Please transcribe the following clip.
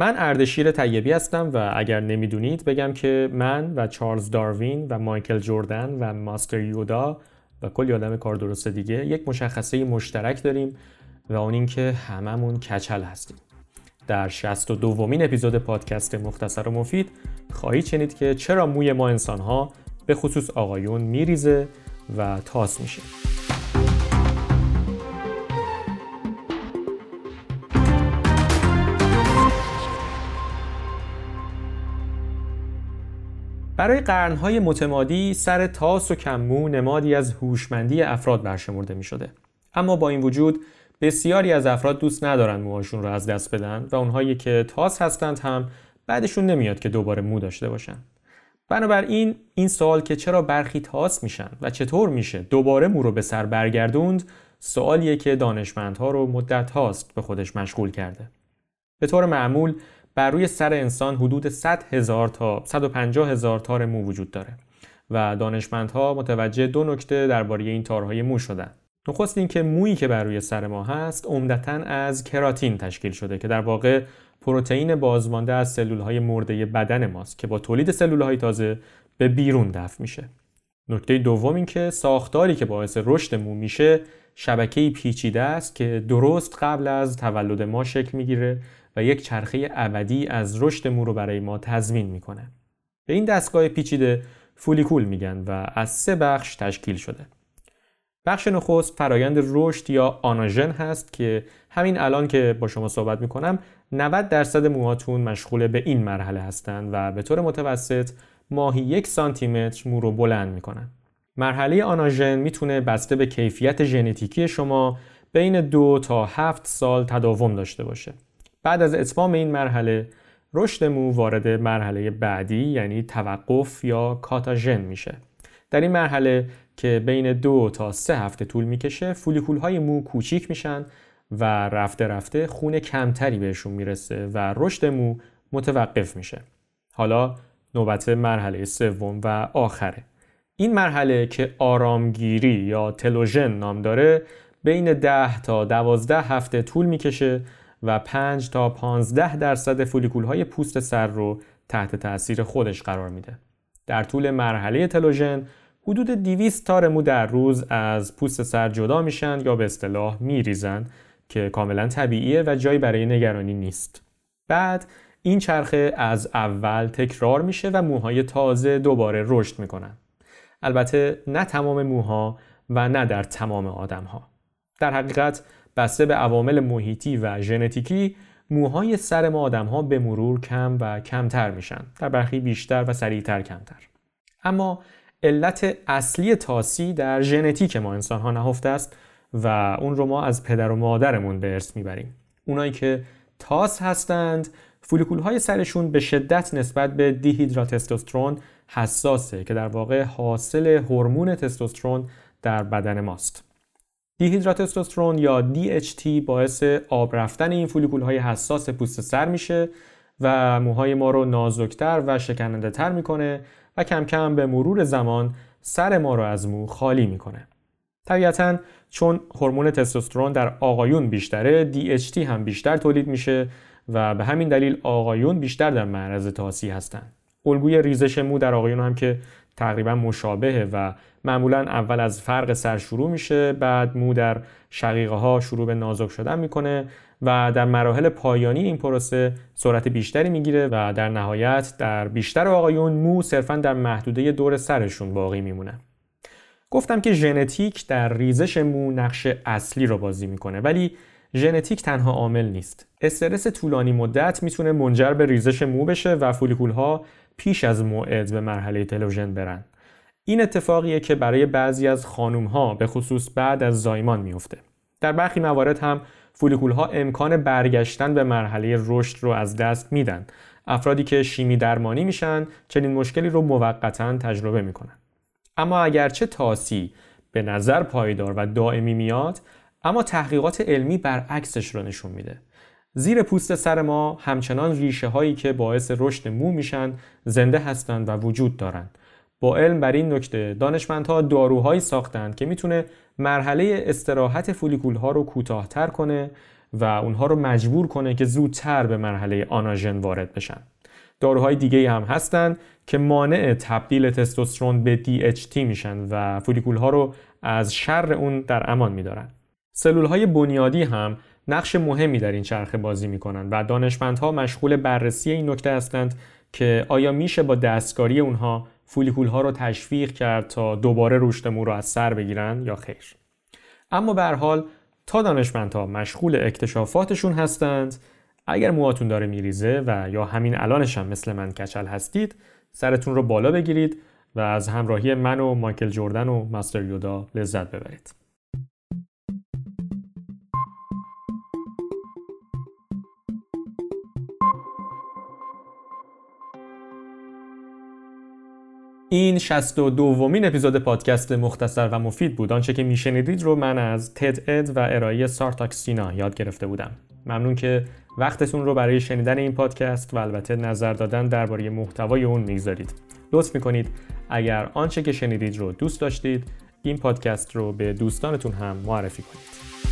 من اردشیر طیبی هستم و اگر نمی‌دونید بگم که من و چارلز داروین و مایکل جوردن و ماستر یودا و کلی آدم کار درست دیگه یک مشخصه مشترک داریم و اون اینکه هممون کچل هستیم. در 62 دومین اپیزود پادکست مختصر و مفید خواهید شنید که چرا موی ما انسان ها به خصوص آقایون میریزه و تاس میشه. برای قرنهای متمادی سر تاس و کممو نمادی از هوشمندی افراد برشمرده می شده. اما با این وجود بسیاری از افراد دوست ندارن موهاشون رو از دست بدن و اونهایی که تاس هستند هم بعدشون نمیاد که دوباره مو داشته باشن. بنابراین این سوال که چرا برخی تاس میشن و چطور میشه دوباره مو رو به سر برگردوند سوالیه که دانشمندها رو مدت هاست به خودش مشغول کرده. به طور معمول بر روی سر انسان حدود 100 هزار تا 150 هزار تار مو وجود داره و دانشمندها متوجه دو نکته درباره این تارهای مو شدن. نخست اینکه مویی که بر روی سر ما هست عمدتا از کراتین تشکیل شده که در واقع پروتئین بازمانده از سلولهای مرده بدن ماست که با تولید سلولهای تازه به بیرون دفع میشه. نکته دوم این که ساختاری که باعث رشد مو میشه شبکه پیچیده است که درست قبل از تولد ما شکل می‌گیره و یک چرخه ابدی از رشد مو رو برای ما تضمین می‌کنه. به این دستگاه پیچیده فولیکول میگن و از سه بخش تشکیل شده. بخش نخست فرایند رشد یا آناژن هست که همین الان که با شما صحبت می‌کنم 90 درصد موهاتون مشغول به این مرحله هستند و به طور متوسط ماهی یک سانتی متر مو رو بلند می‌کنن. مرحله آناژن می‌تونه بسته به کیفیت ژنتیکی شما بین دو تا هفت سال تداوم داشته باشه. بعد از اتمام این مرحله رشد مو وارد مرحله بعدی یعنی توقف یا کاتاژن میشه. در این مرحله که بین دو تا سه هفته طول می‌کشه فولیکول های مو کوچیک میشن و رفته رفته خون کمتری بهشون می‌رسه و رشد مو متوقف میشه. حالا نوبت مرحله سوم و آخره. این مرحله که آرامگیری یا تلوژن نام داره بین 10 تا 12 هفته طول می‌کشه و 5 تا 15 درصد فولیکول های پوست سر رو تحت تاثیر خودش قرار میده. در طول مرحله تلوژن حدود 200 تار مو در روز از پوست سر جدا میشن یا به اصطلاح میریزن که کاملا طبیعیه و جایی برای نگرانی نیست. بعد این چرخه از اول تکرار میشه و موهای تازه دوباره رشد می‌کنن. البته نه تمام موها و نه در تمام آدم ها. در حقیقت بسته به عوامل محیطی و ژنتیکی موهای سر ما آدم ها به مرور کم و کمتر میشن. در برخی بیشتر و سریعتر کمتر. اما علت اصلی تاسی در ژنتیک ما انسان ها نهفته است و اون رو ما از پدر و مادرمون به ارث می‌بریم. اونایی که تاس هستند فولیکول های سرشون به شدت نسبت به دیهیدراتستوسترون حساسه که در واقع حاصل هورمون تستوسترون در بدن ماست. دیهیدراتستوسترون یا DHT باعث آب رفتن این فولیکول های حساس پوست سر میشه و موهای ما رو نازکتر و شکننده تر می‌کنه و کم کم به مرور زمان سر ما رو از مو خالی می‌کنه. طبیعتا چون هورمون تستوسترون در آقایون بیشتره DHT هم بیشتر تولید میشه و به همین دلیل آقایون بیشتر در معرض تاسی هستن. الگوی ریزش مو در آقایون هم که تقریبا مشابهه و معمولا اول از فرق سر شروع میشه بعد مو در شقیقه ها شروع به نازک شدن می‌کنه و در مراحل پایانی این پروسه سرعت بیشتری می‌گیره و در نهایت در بیشتر آقایون مو صرفا در محدوده دور سرشون باقی میمونه. گفتم که ژنتیک در ریزش مو نقش اصلی رو بازی می‌کنه ولی ژنتیک تنها عامل نیست. استرس طولانی مدت می‌تونه منجر به ریزش مو بشه و فولیکول ها پیش از موعد به مرحله تلوژن برن. این اتفاقیه که برای بعضی از خانوم ها به خصوص بعد از زایمان میفته در برخی موارد هم فولیکول ها امکان برگشتن به مرحله رشد رو از دست میدن. افرادی که شیمی درمانی میشن چنین مشکلی رو موقتا تجربه می‌کنن. اما اگرچه تاسی به نظر پایدار و دائمی میاد اما تحقیقات علمی برعکسش رو نشون میده. زیر پوست سر ما همچنان ریشه هایی که باعث رشد مو میشن زنده هستند و وجود دارند. با علم بر این نکته دانشمندها داروهایی ساختند که می‌تونه مرحله استراحت فولیکول ها رو کوتاهتر کنه و اونها رو مجبور کنه که زودتر به مرحله آناژن وارد بشن. داروهای دیگه هم هستن که مانع تبدیل تستوسترون به DHT میشن و فولیکول ها رو از شر اون در امان میدارن. سلول های بنیادی هم نقش مهمی در این چرخه بازی می‌کنن و دانشمندها مشغول بررسی این نکته هستند که آیا میشه با دستکاری اونها فولیکول ها رو تشویق کرد تا دوباره رشد مو رو از سر بگیرن یا خیر؟ اما به حال تا دانشمندها مشغول اکتشافاتشون هستند اگر موهاتون داره میریزه و یا همین الانش هم مثل من کچل هستید سرتون رو بالا بگیرید و از همراهی من و مایکل جوردن و مستر یودا لذت ببرید. این 62 دومین اپیزود پادکست مختصر و مفید بود. آنچه که میشنیدید رو من از تد اد و ارائه سارتاکسینا یاد گرفته بودم. ممنون که وقتتون رو برای شنیدن این پادکست و البته نظر دادن درباره محتوای اون می‌گذارید. لطف می‌کنید. اگر آنچه که شنیدید رو دوست داشتید این پادکست رو به دوستانتون هم معرفی کنید.